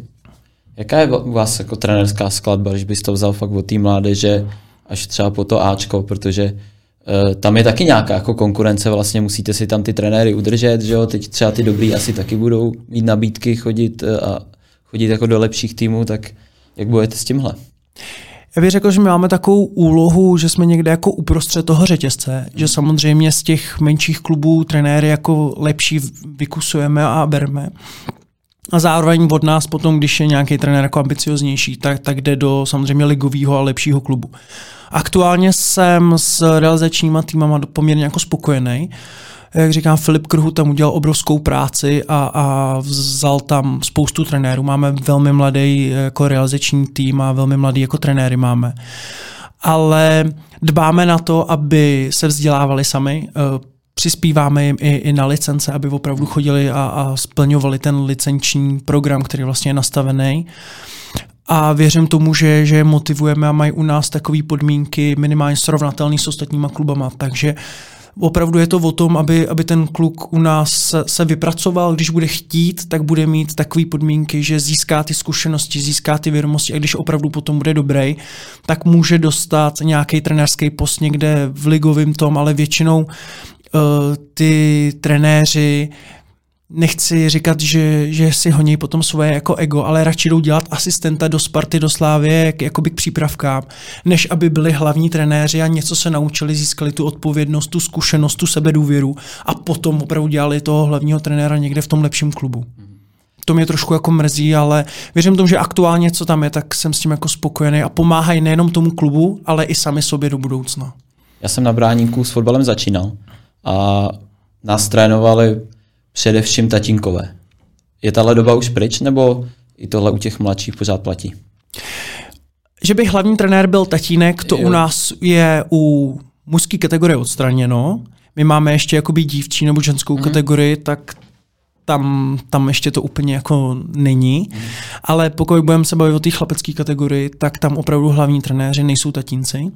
Jaká je u vás jako trenérská skladba, když bys to vzal fakt od té mládeže až třeba po to Ačko, protože uh, tam je taky nějaká jako konkurence, vlastně musíte si tam ty trenéry udržet, že jo, teď třeba ty dobrý asi taky budou mít nabídky chodit uh, a chodit jako do lepších týmů, tak jak budete s tímhle?
Já bych řekl, že my máme takovou úlohu, že jsme někde jako uprostřed toho řetězce, že samozřejmě z těch menších klubů trenéry jako lepší vykusujeme a bereme. A zároveň od nás potom, když je nějaký trenér jako ambicioznější, tak, tak jde do samozřejmě ligového a lepšího klubu. Aktuálně jsem s realizačníma týmama poměrně jako spokojený. Jak říkám, Filip Krhu tam udělal obrovskou práci a, a vzal tam spoustu trenérů. Máme velmi mladý jako realizační tým a velmi mladý jako trenéry máme. Ale dbáme na to, aby se vzdělávali sami, přispíváme jim i, i na licence, aby opravdu chodili a, a splňovali ten licenční program, který vlastně je nastavený. A věřím tomu, že, je motivujeme a mají u nás takové podmínky minimálně srovnatelné s ostatníma klubama. Takže opravdu je to o tom, aby, aby ten kluk u nás se, vypracoval, když bude chtít, tak bude mít takové podmínky, že získá ty zkušenosti, získá ty vědomosti a když opravdu potom bude dobrý, tak může dostat nějaký trenérský post někde v ligovém tom, ale většinou ty trenéři nechci říkat, že, že si honí potom svoje jako ego, ale radši jdou dělat asistenta do Sparty, do Slávě, jakoby k přípravkám, než aby byli hlavní trenéři a něco se naučili, získali tu odpovědnost, tu zkušenost, tu sebedůvěru a potom opravdu dělali toho hlavního trenéra někde v tom lepším klubu. To mě trošku jako mrzí, ale věřím tomu, že aktuálně, co tam je, tak jsem s tím jako spokojený a pomáhají nejenom tomu klubu, ale i sami sobě do budoucna.
Já jsem na Bráníku s fotbalem začínal a nás trénovali především tatínkové. Je tahle doba už pryč, nebo i tohle u těch mladších pořád platí?
Že by hlavní trenér byl tatínek, to jo. u nás je u mužské kategorie odstraněno. My máme ještě jakoby dívčí nebo ženskou mm. kategorii, tak tam, tam ještě to úplně jako není. Mm. Ale pokud budeme se bavit o té chlapecké kategorii, tak tam opravdu hlavní trenéři nejsou tatínci.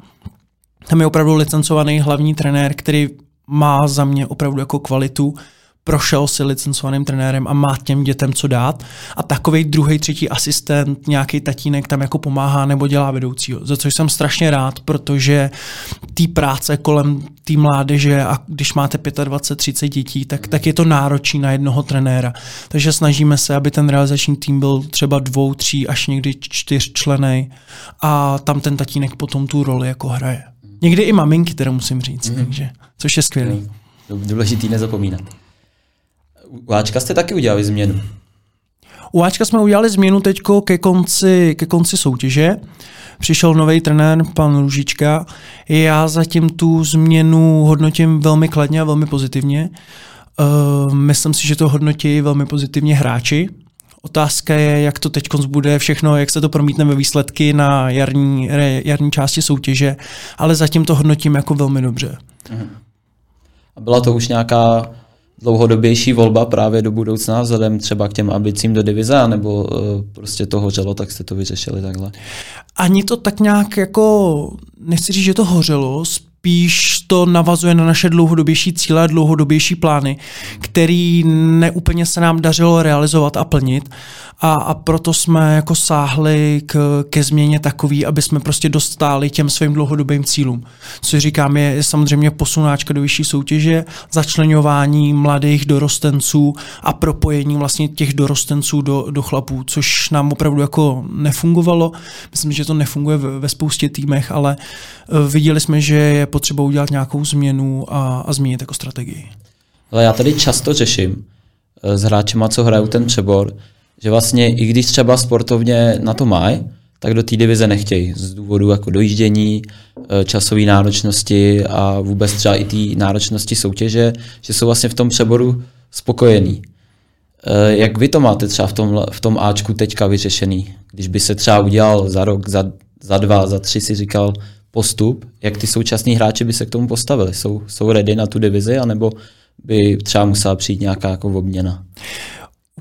Tam je opravdu licencovaný hlavní trenér, který má za mě opravdu jako kvalitu prošel si licencovaným trenérem a má těm dětem co dát a takový druhý, třetí asistent, nějaký tatínek tam jako pomáhá nebo dělá vedoucího, za což jsem strašně rád, protože té práce kolem té mládeže a když máte 25, 30 dětí, tak, tak je to náročný na jednoho trenéra. Takže snažíme se, aby ten realizační tým byl třeba dvou, tří, až někdy čtyř členej a tam ten tatínek potom tu roli jako hraje. Někdy i maminky, teda musím říct, mm. takže, což je skvělý.
Důležitý nezapomínat. U Ačka jste taky udělali změnu.
U Ačka jsme udělali změnu teď ke konci, ke konci soutěže. Přišel nový trenér, pan Růžička. Já zatím tu změnu hodnotím velmi kladně a velmi pozitivně. Uh, myslím si, že to hodnotí velmi pozitivně hráči. Otázka je, jak to teď bude všechno, jak se to promítne ve výsledky na jarní, jarní části soutěže, ale zatím to hodnotím jako velmi dobře. Mhm.
A byla to už nějaká dlouhodobější volba právě do budoucna, vzhledem třeba k těm ambicím do divize, nebo uh, prostě to hořelo, tak jste to vyřešili takhle?
Ani to tak nějak jako, nechci říct, že to hořelo, spíš to navazuje na naše dlouhodobější cíle a dlouhodobější plány, který neúplně se nám dařilo realizovat a plnit a, a proto jsme jako sáhli k, ke změně takový, aby jsme prostě dostali těm svým dlouhodobým cílům. Co říkám, je, je samozřejmě posunáčka do vyšší soutěže, začlenování mladých dorostenců a propojení vlastně těch dorostenců do, do chlapů, což nám opravdu jako nefungovalo. Myslím, že to nefunguje ve, ve spoustě týmech, ale uh, viděli jsme, že je potřeba udělat nějakou změnu a, a změnit jako strategii.
Ale já tady často řeším eh, s hráčema, co hrajou ten přebor, že vlastně i když třeba sportovně na to mají, tak do té divize nechtějí z důvodu jako dojíždění, eh, časové náročnosti a vůbec třeba i té náročnosti soutěže, že jsou vlastně v tom přeboru spokojení. Eh, jak vy to máte třeba v tom, v tom Ačku teďka vyřešený? Když by se třeba udělal za rok, za, za dva, za tři si říkal postup, jak ty současní hráči by se k tomu postavili? Jsou, jsou ready na tu divizi, anebo by třeba musela přijít nějaká jako obměna?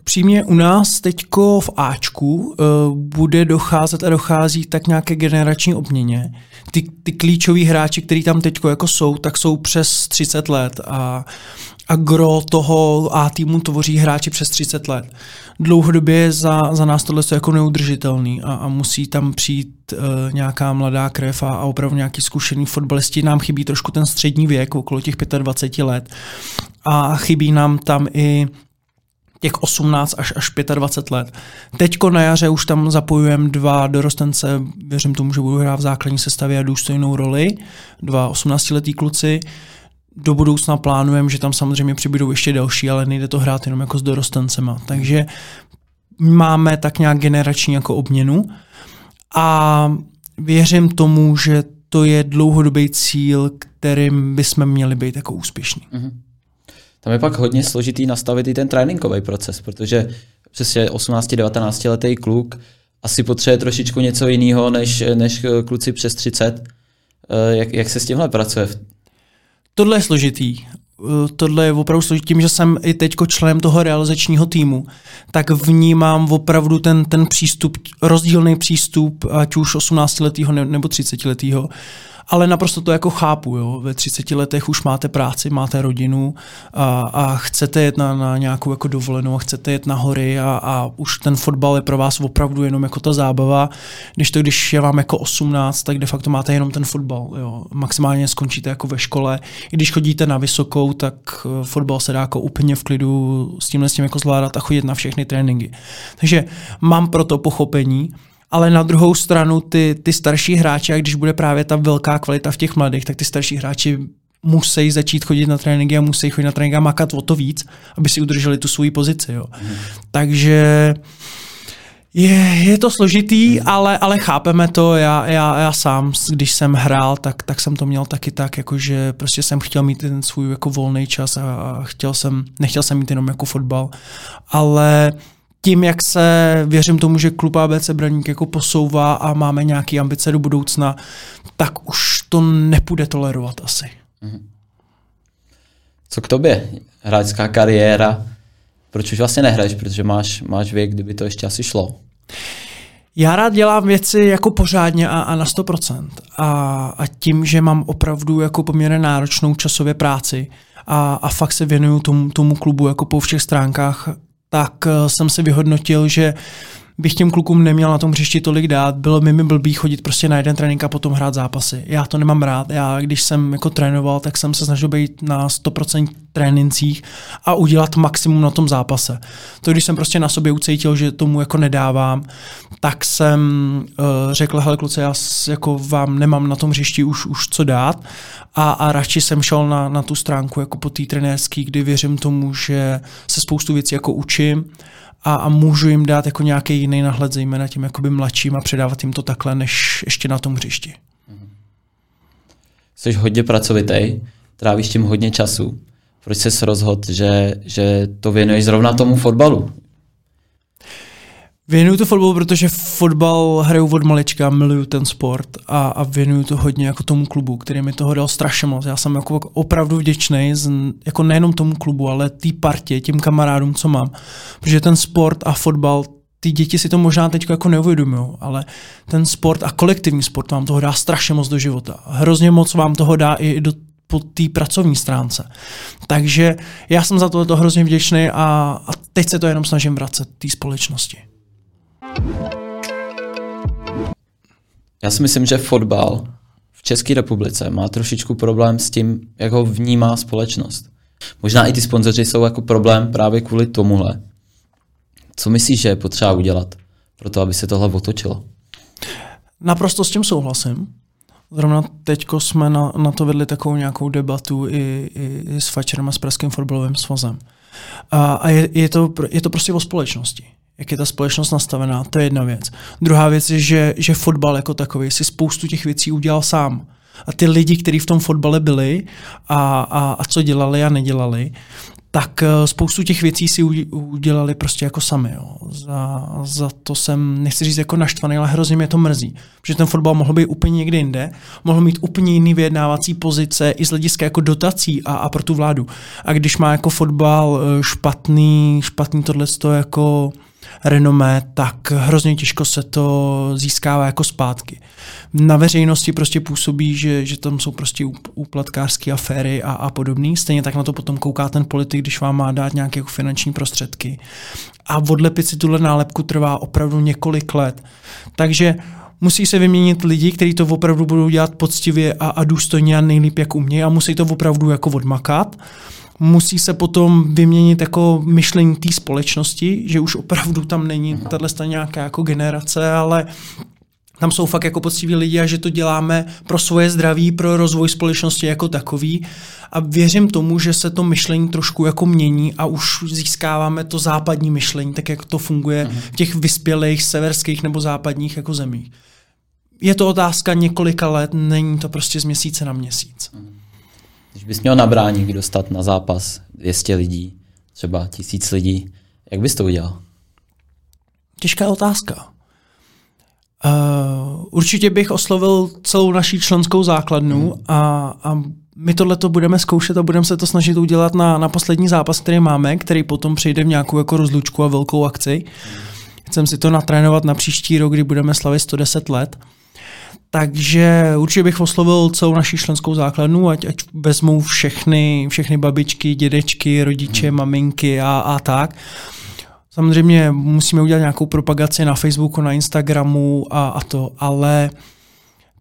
Upřímně u nás teďko v Ačku uh, bude docházet a dochází tak nějaké generační obměně. Ty, ty klíčoví hráči, kteří tam teďko jako jsou, tak jsou přes 30 let a, a gro toho A týmu tvoří hráči přes 30 let. Dlouhodobě za, za nás tohle je jako neudržitelný a, a musí tam přijít uh, nějaká mladá krev a, a opravdu nějaký zkušený fotbalisti. Nám chybí trošku ten střední věk, okolo těch 25 let a chybí nám tam i těch 18 až, až 25 let. Teďko na jaře už tam zapojujeme dva dorostence, věřím tomu, že budou hrát v základní sestavě a důstojnou roli, dva 18-letý kluci. Do budoucna plánujeme, že tam samozřejmě přibydou ještě další, ale nejde to hrát jenom jako s dorostencema. Takže máme tak nějak generační jako obměnu a věřím tomu, že to je dlouhodobý cíl, kterým bychom měli být jako úspěšní. Mm-hmm.
Tam je pak hodně složitý nastavit i ten tréninkový proces, protože přesně 18-19 letý kluk asi potřebuje trošičku něco jiného než, než kluci přes 30. Eh, jak, jak se s tímhle pracuje?
Tohle je složitý. Eh, tohle je opravdu složitý. Tím, že jsem i teď členem toho realizačního týmu, tak vnímám opravdu ten, ten přístup, rozdílný přístup, ať už 18-letého nebo 30-letého ale naprosto to jako chápu. Jo. Ve 30 letech už máte práci, máte rodinu a, a chcete jet na, na nějakou jako dovolenou, chcete jet na hory a, a už ten fotbal je pro vás opravdu jenom jako ta zábava. Když to, když je vám jako 18, tak de facto máte jenom ten fotbal. Jo. Maximálně skončíte jako ve škole. I když chodíte na vysokou, tak eh, fotbal se dá jako úplně v klidu s tímhle s tím jako zvládat a chodit na všechny tréninky. Takže mám proto pochopení, ale na druhou stranu ty, ty starší hráči, a když bude právě ta velká kvalita v těch mladých, tak ty starší hráči musí začít chodit na tréninky a musí chodit na tréninky a makat o to víc, aby si udrželi tu svoji pozici. Jo. Mm. Takže je, je to složitý, mm. ale, ale chápeme to. Já, já, já sám, když jsem hrál, tak, tak jsem to měl taky tak, jakože prostě jsem chtěl mít ten svůj jako volný čas a, a chtěl jsem, nechtěl jsem mít jenom jako fotbal. Ale tím, jak se, věřím tomu, že klub ABC Braník jako posouvá a máme nějaké ambice do budoucna, tak už to nepůjde tolerovat asi. Mhm.
Co k tobě? Hráčská kariéra. Proč už vlastně nehraješ? Protože máš, máš věk, kdyby to ještě asi šlo.
Já rád dělám věci jako pořádně a, a na 100%. A, a tím, že mám opravdu jako poměrně náročnou časově práci a, a fakt se věnuju tomu, tomu klubu jako po všech stránkách, tak uh, jsem si vyhodnotil, že bych těm klukům neměl na tom hřišti tolik dát. Bylo mi mi blbý chodit prostě na jeden trénink a potom hrát zápasy. Já to nemám rád. Já, když jsem jako trénoval, tak jsem se snažil být na 100% trénincích a udělat maximum na tom zápase. To, když jsem prostě na sobě ucítil, že tomu jako nedávám, tak jsem uh, řekl, hele kluci, já jako vám nemám na tom hřišti už, už co dát a, a radši jsem šel na, na tu stránku jako po té trenérský, kdy věřím tomu, že se spoustu věcí jako učím a, a můžu jim dát jako nějaký jiný nahled, zejména tím jakoby mladším a předávat jim to takhle, než ještě na tom hřišti.
Jsi hodně pracovitý, trávíš tím hodně času. Proč jsi rozhodl, že, že to věnuješ zrovna tomu fotbalu?
Věnuju to fotbalu, protože fotbal hraju od malička, miluju ten sport a, a věnuju to hodně jako tomu klubu, který mi toho dal strašně moc. Já jsem jako opravdu vděčný, jako nejenom tomu klubu, ale té partě, těm kamarádům, co mám. Protože ten sport a fotbal, ty děti si to možná teď jako neuvědomují, ale ten sport a kolektivní sport vám toho dá strašně moc do života. Hrozně moc vám toho dá i do po té pracovní stránce. Takže já jsem za to hrozně vděčný a, a teď se to jenom snažím vracet té společnosti.
Já si myslím, že fotbal v České republice má trošičku problém s tím, jak ho vnímá společnost. Možná i ty sponzoři jsou jako problém právě kvůli tomuhle. Co myslíš, že je potřeba udělat pro to, aby se tohle otočilo?
Naprosto s tím souhlasím. Zrovna teď jsme na, na to vedli takovou nějakou debatu i, i, i s Fačerem a s Pražským fotbalovým svazem. A, a je, je, to, je to prostě o společnosti jak je ta společnost nastavená, to je jedna věc. Druhá věc je, že, že fotbal jako takový si spoustu těch věcí udělal sám. A ty lidi, kteří v tom fotbale byli a, a, a co dělali a nedělali, tak eh, spoustu těch věcí si udělali prostě jako sami. Jo. Za, za to jsem, nechci říct jako naštvaný, ale hrozně mě to mrzí. Protože ten fotbal mohl být úplně někde jinde, mohl mít úplně jiný vyjednávací pozice i z hlediska jako dotací a, a pro tu vládu. A když má jako fotbal eh, špatný, špatný tohle jako renomé, tak hrozně těžko se to získává jako zpátky. Na veřejnosti prostě působí, že, že tam jsou prostě úplatkářské aféry a, a podobný. Stejně tak na to potom kouká ten politik, když vám má dát nějaké jako finanční prostředky. A odlepit si tuhle nálepku trvá opravdu několik let. Takže musí se vyměnit lidi, kteří to opravdu budou dělat poctivě a, a důstojně a nejlíp, jak umějí a musí to opravdu jako odmakat musí se potom vyměnit jako myšlení té společnosti, že už opravdu tam není tato nějaká jako generace, ale tam jsou fakt jako poctiví lidi a že to děláme pro svoje zdraví, pro rozvoj společnosti jako takový a věřím tomu, že se to myšlení trošku jako mění a už získáváme to západní myšlení, tak jak to funguje v těch vyspělých severských nebo západních jako zemích. Je to otázka několika let, není to prostě z měsíce na měsíc.
Když bys měl na bráník dostat na zápas 200 lidí, třeba tisíc lidí, jak bys to udělal?
Těžká otázka. Uh, určitě bych oslovil celou naší členskou základnu hmm. a, a my tohle to budeme zkoušet a budeme se to snažit udělat na, na poslední zápas, který máme, který potom přejde v nějakou jako rozlučku a velkou akci. Hmm. Chcem si to natrénovat na příští rok, kdy budeme slavit 110 let. Takže určitě bych oslovil celou naši členskou základnu, ať, ať vezmou všechny, všechny babičky, dědečky, rodiče, hmm. maminky a, a tak. Samozřejmě musíme udělat nějakou propagaci na Facebooku, na Instagramu a, a to, ale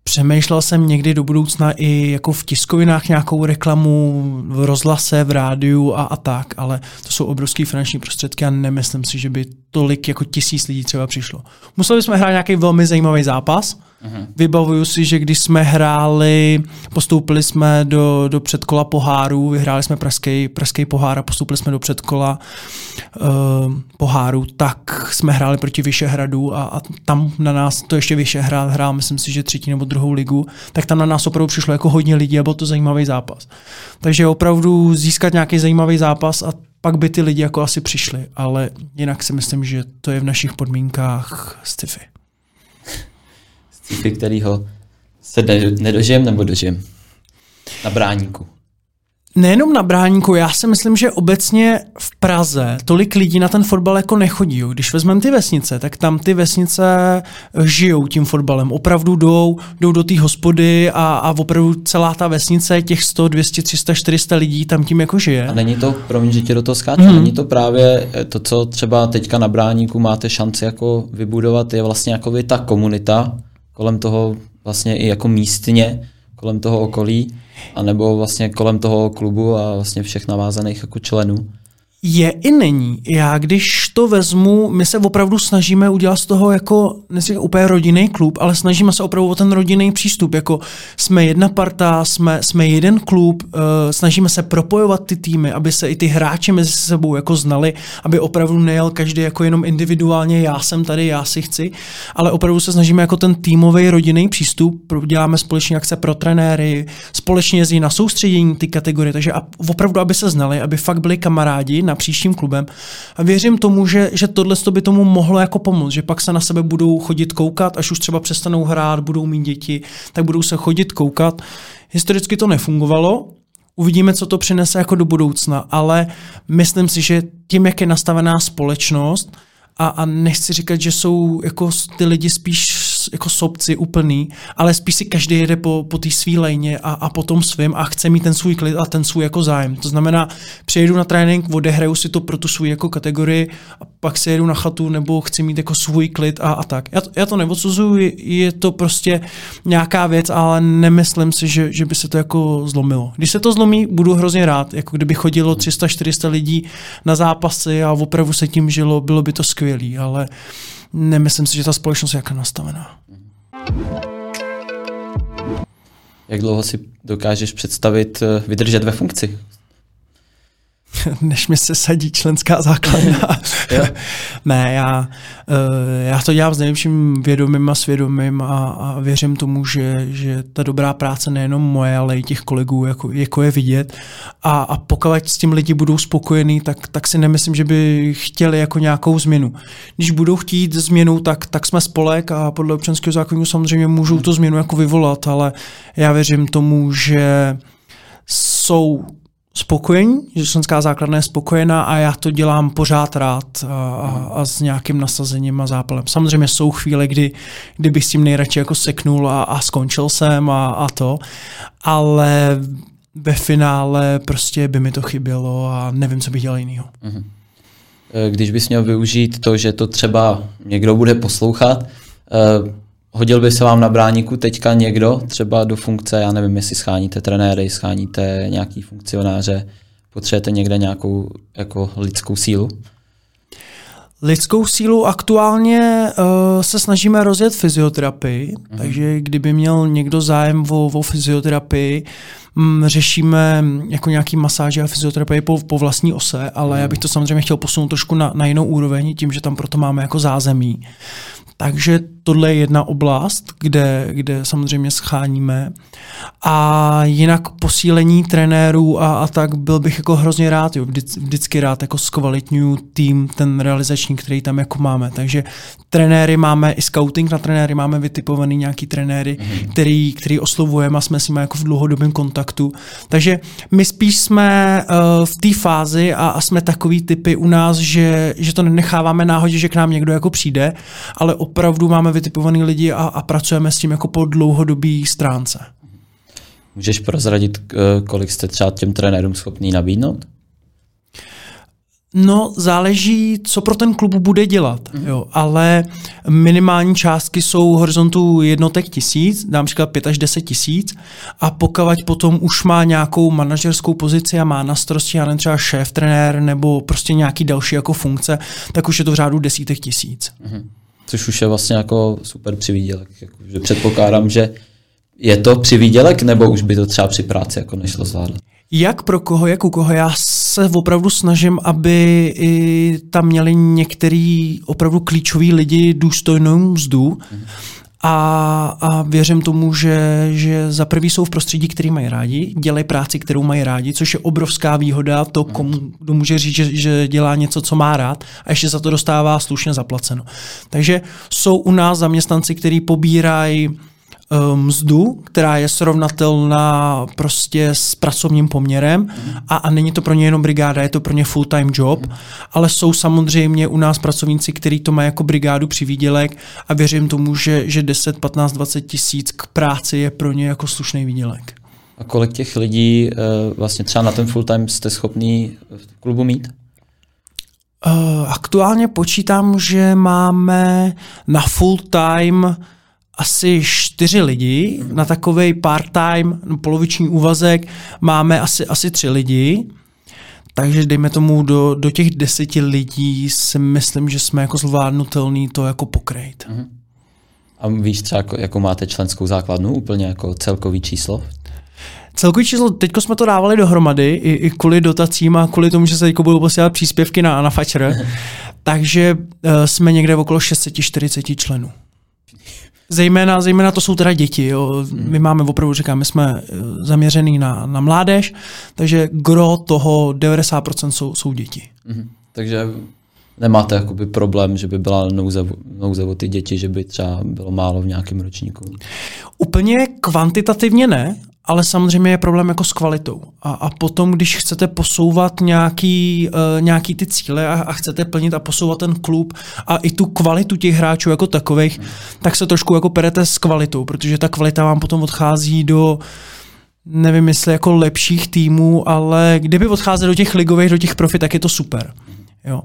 přemýšlel jsem někdy do budoucna i jako v tiskovinách nějakou reklamu, v rozhlase, v rádiu a, a tak, ale to jsou obrovské finanční prostředky a nemyslím si, že by tolik jako tisíc lidí třeba přišlo. Museli jsme hrát nějaký velmi zajímavý zápas, Uh-huh. Vybavuju si, že když jsme hráli, postoupili jsme do, do předkola poháru, vyhráli jsme pražský, pražský pohár a postoupili jsme do předkola uh, poháru, tak jsme hráli proti Vyšehradu a, a tam na nás to ještě Vyšehrad hrál, myslím si, že třetí nebo druhou ligu, tak tam na nás opravdu přišlo jako hodně lidí a byl to zajímavý zápas. Takže opravdu získat nějaký zajímavý zápas a pak by ty lidi jako asi přišli, ale jinak si myslím, že to je v našich podmínkách sci-fi
sci-fi, kterýho se ne, nedožijem nebo dožijem? Na bráníku.
Nejenom na Bráníku, já si myslím, že obecně v Praze tolik lidí na ten fotbal jako nechodí. Když vezmeme ty vesnice, tak tam ty vesnice žijou tím fotbalem. Opravdu jdou, jdou do té hospody a, a opravdu celá ta vesnice, těch 100, 200, 300, 400 lidí tam tím jako žije.
A není to, promiň, že tě do toho skáču, hmm. není to právě to, co třeba teďka na Bráníku máte šanci jako vybudovat, je vlastně jako by ta komunita kolem toho vlastně i jako místně, kolem toho okolí, anebo vlastně kolem toho klubu a vlastně všech navázaných jako členů.
Je i není. Já když to vezmu, my se opravdu snažíme udělat z toho jako, nechci úplně rodinný klub, ale snažíme se opravdu o ten rodinný přístup. Jako jsme jedna parta, jsme, jsme jeden klub, uh, snažíme se propojovat ty týmy, aby se i ty hráči mezi sebou jako znali, aby opravdu nejel každý jako jenom individuálně, já jsem tady, já si chci, ale opravdu se snažíme jako ten týmový rodinný přístup, děláme společně akce pro trenéry, společně jezdí na soustředění ty kategorie, takže opravdu, aby se znali, aby fakt byli kamarádi, příštím klubem. A věřím tomu, že, že tohle by tomu mohlo jako pomoct, že pak se na sebe budou chodit koukat, až už třeba přestanou hrát, budou mít děti, tak budou se chodit koukat. Historicky to nefungovalo, Uvidíme, co to přinese jako do budoucna, ale myslím si, že tím, jak je nastavená společnost, a, a nechci říkat, že jsou jako ty lidi spíš jako sobci úplný, ale spíš si každý jede po, po té svý lejně a, a po tom svým a chce mít ten svůj klid a ten svůj jako zájem. To znamená, přijedu na trénink, odehraju si to pro tu svůj jako kategorii a pak si jedu na chatu nebo chci mít jako svůj klid a, a tak. Já, já to neodsuzuju, je to prostě nějaká věc, ale nemyslím si, že, že by se to jako zlomilo. Když se to zlomí, budu hrozně rád, jako kdyby chodilo 300-400 lidí na zápasy a opravdu se tím žilo, bylo by to skvělé, ale nemyslím si, že ta společnost je jaká nastavená.
Jak dlouho si dokážeš představit eh, vydržet ve funkci?
než mi se sadí členská základna. ne, já, eh, já to dělám s nejlepším vědomím a svědomím a, a věřím tomu, že, že ta dobrá práce nejenom moje, ale i těch kolegů jako, jako je vidět. A, a pokud s tím lidi budou spokojení, tak, tak si nemyslím, že by chtěli jako nějakou změnu. Když budou chtít změnu, tak, tak jsme spolek a podle občanského zákonu samozřejmě můžou tu změnu jako vyvolat, ale já věřím tomu, že jsou spokojení, že členská základna je spokojená a já to dělám pořád rád a, a, a s nějakým nasazením a zápalem. Samozřejmě jsou chvíle, kdy, kdy bych s tím nejradši jako seknul a, a skončil jsem a, a to, ale ve finále prostě by mi to chybělo a nevím, co bych dělal jinýho. Mhm.
Když bys měl využít to, že to třeba někdo bude poslouchat, eh, Hodil by se vám na bráníku teďka někdo třeba do funkce, já nevím, jestli scháníte trenéry, scháníte nějaký funkcionáře, potřebujete někde nějakou jako lidskou sílu?
Lidskou sílu aktuálně uh, se snažíme rozjet fyzioterapii, mm. takže kdyby měl někdo zájem o, o fyzioterapii, m, řešíme jako nějaký masáže a fyzioterapii po, po vlastní ose, ale mm. já bych to samozřejmě chtěl posunout trošku na, na jinou úroveň, tím, že tam proto máme jako zázemí. Takže tohle je jedna oblast, kde, kde samozřejmě scháníme. A jinak posílení trenérů a, a tak byl bych jako hrozně rád, jo, vždy, vždycky rád jako zkvalitňuju tým, ten realizační, který tam jako máme. Takže trenéry máme, i scouting na trenéry máme vytipovaný nějaký trenéry, mm-hmm. který, který oslovujeme a jsme s nimi jako v dlouhodobém kontaktu. Takže my spíš jsme uh, v té fázi a, a jsme takový typy u nás, že, že to nenecháváme náhodě, že k nám někdo jako přijde, ale opravdu máme vytipovaný lidi a, a pracujeme s tím jako po dlouhodobý stránce.
Můžeš prozradit, eh, kolik jste třeba těm trenérům schopný nabídnout?
No, záleží, co pro ten klub bude dělat, mm. jo, ale minimální částky jsou horizontu jednotek tisíc, dám říkat 5 až 10 tisíc a pokud potom už má nějakou manažerskou pozici a má na starosti, já nevím, třeba šéf, trenér nebo prostě nějaký další jako funkce, tak už je to v řádu desítek tisíc. Mm
což už je vlastně jako super přivídělek. Jako, že předpokládám, že je to přivídělek, nebo už by to třeba při práci jako nešlo zvládat?
Jak pro koho, jak u koho. Já se opravdu snažím, aby i tam měli některý opravdu klíčoví lidi důstojnou mzdu. Mm a, a věřím tomu, že, že za prvý jsou v prostředí, který mají rádi, dělají práci, kterou mají rádi, což je obrovská výhoda, to komu kdo může říct, že, že dělá něco, co má rád a ještě za to dostává slušně zaplaceno. Takže jsou u nás zaměstnanci, kteří pobírají mzdu, která je srovnatelná prostě s pracovním poměrem a, a není to pro ně jenom brigáda, je to pro ně full-time job, ale jsou samozřejmě u nás pracovníci, kteří to mají jako brigádu při výdělek a věřím tomu, že, že 10, 15, 20 tisíc k práci je pro ně jako slušný výdělek.
A kolik těch lidí eh, vlastně třeba na ten full time jste schopný v klubu mít?
Uh, aktuálně počítám, že máme na full time asi čtyři lidi, na takový part-time, no, poloviční úvazek máme asi, asi tři lidi, takže dejme tomu do, do těch deseti lidí si myslím, že jsme jako zvládnutelný to jako pokrejt. Uh-huh.
A víš třeba, jako, jako máte členskou základnu, úplně jako celkový číslo?
Celkový číslo, teďko jsme to dávali dohromady, i, i kvůli dotacím a kvůli tomu, že se teďko budou posílat příspěvky na, na Fatscher, takže uh, jsme někde okolo 640 členů. Zejména, zejména to jsou teda děti. Jo. My máme opravdu, říkám, my jsme eh, zaměřený na, na mládež, takže gro toho 90% jsou, jsou děti.
Mm-hmm. Takže nemáte jakoby problém, že by byla nouze, nouze o ty děti, že by třeba bylo málo v nějakém ročníku?
Úplně kvantitativně ne, ale samozřejmě je problém jako s kvalitou. A, a potom, když chcete posouvat nějaký, uh, nějaký ty cíle a, a chcete plnit a posouvat ten klub a i tu kvalitu těch hráčů jako takových, tak se trošku jako perete s kvalitou, protože ta kvalita vám potom odchází do nevím jestli jako lepších týmů, ale kdyby odcházeli do těch ligových, do těch profi, tak je to super. Jo.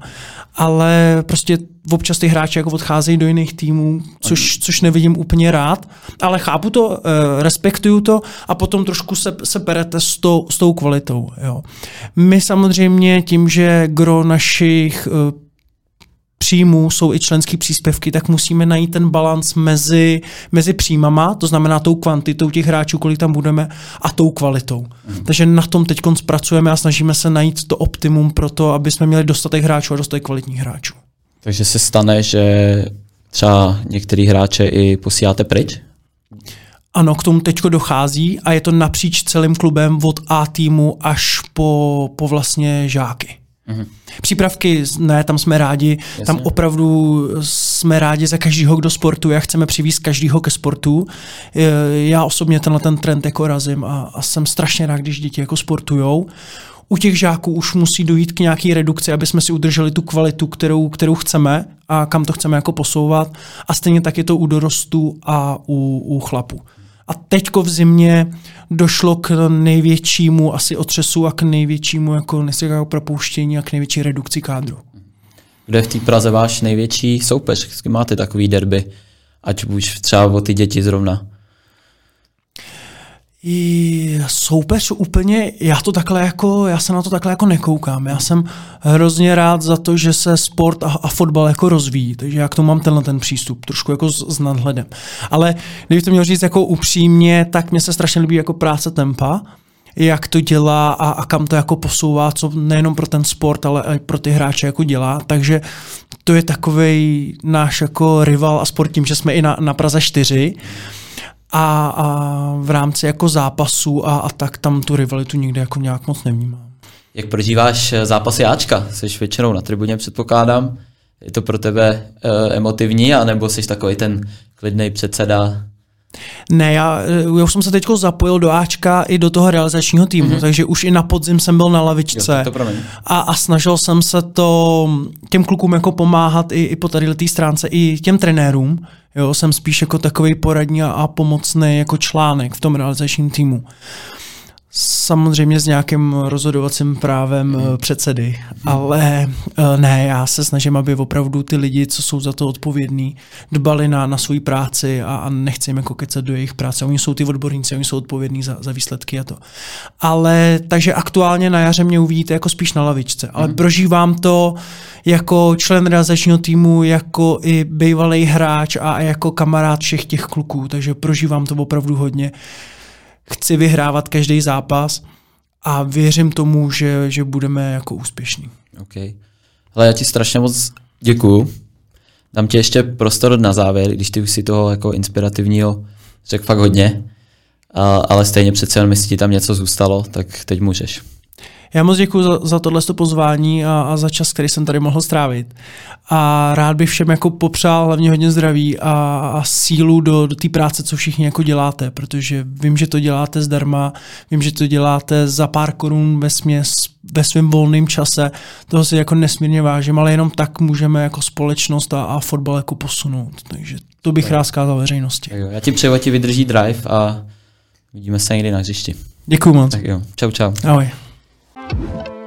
Ale prostě občas ty hráči jako odcházejí do jiných týmů, což, což nevidím úplně rád, ale chápu to, eh, respektuju to a potom trošku se, se perete s tou, s tou kvalitou. Jo. My samozřejmě tím, že gro našich eh, příjmů jsou i členské příspěvky, tak musíme najít ten balans mezi, mezi příjmama, to znamená tou kvantitou těch hráčů, kolik tam budeme, a tou kvalitou. Mm. Takže na tom teď pracujeme a snažíme se najít to optimum pro to, aby jsme měli dostatek hráčů a dostatek kvalitních hráčů.
Takže se stane, že třeba některý hráče i posíláte pryč?
Ano, k tomu teďko dochází a je to napříč celým klubem od A týmu až po, po vlastně žáky. Mm-hmm. Přípravky, ne, tam jsme rádi, Jasně. tam opravdu jsme rádi za každého, kdo sportuje a chceme přivést každého ke sportu. Já osobně tenhle ten trend jako razím a, a jsem strašně rád, když děti jako sportujou. U těch žáků už musí dojít k nějaké redukci, aby jsme si udrželi tu kvalitu, kterou, kterou chceme a kam to chceme jako posouvat. A stejně tak je to u dorostů a u, u chlapů. A teďko v zimě došlo k největšímu asi otřesu a k největšímu jako, jako propouštění a k největší redukci kádru.
Kde v té Praze váš největší soupeř? Máte takový derby? Ať už třeba o ty děti zrovna
i soupeř úplně, já to takhle jako, já se na to takhle jako nekoukám. Já jsem hrozně rád za to, že se sport a, a fotbal jako rozvíjí, takže já k tomu mám tenhle ten přístup, trošku jako s, s nadhledem. Ale kdybych to měl říct jako upřímně, tak mně se strašně líbí jako práce tempa, jak to dělá a, a kam to jako posouvá, co nejenom pro ten sport, ale i pro ty hráče jako dělá. Takže to je takový náš jako rival a sport tím, že jsme i na, na Praze 4 a, a v rámci jako zápasů a, a tak tam tu rivalitu nikdy jako nějak moc nevnímám.
Jak prožíváš eh, zápasy Ačka? Jsi většinou na tribuně, předpokládám. Je to pro tebe uh, emotivní, anebo jsi takový ten klidný předseda?
Ne, já, já už jsem se teď zapojil do Ačka i do toho realizačního týmu, mm-hmm. takže už i na podzim jsem byl na lavičce
jo, to
a, a snažil jsem se to těm klukům jako pomáhat i, i po tady té stránce, i těm trenérům, Jo, jsem spíš jako takový poradní a pomocný jako článek v tom realizačním týmu. Samozřejmě s nějakým rozhodovacím právem mm. předsedy, ale eh, ne, já se snažím, aby opravdu ty lidi, co jsou za to odpovědní, dbali na, na svou práci a, a nechci jim jako kecat do jejich práce. Oni jsou ty odborníci, oni jsou odpovědní za, za výsledky a to. Ale takže aktuálně na jaře mě uvidíte jako spíš na lavičce, ale mm. prožívám to jako člen realizačního týmu, jako i bývalý hráč a jako kamarád všech těch kluků, takže prožívám to opravdu hodně chci vyhrávat každý zápas a věřím tomu, že, že budeme jako úspěšní.
OK. Ale já ti strašně moc děkuju. Dám ti ještě prostor na závěr, když ty už si toho jako inspirativního řekl fakt hodně, a, ale stejně přece jenom, jestli ti tam něco zůstalo, tak teď můžeš.
Já moc děkuji za, za tohle pozvání a, a za čas, který jsem tady mohl strávit. A rád bych všem jako popřál hlavně hodně zdraví a, a sílu do, do té práce, co všichni jako děláte, protože vím, že to děláte zdarma, vím, že to děláte za pár korun ve směs ve svém volném čase. Toho si jako nesmírně vážím, ale jenom tak můžeme jako společnost a, a fotbal jako posunout. Takže to bych tak. rád zkázal veřejnosti.
Tak jo, já ti přeju, ti vydrží drive a vidíme se někdy na hřišti.
Děkuju moc.
Tak jo, čau čau.
Ahoj. thank you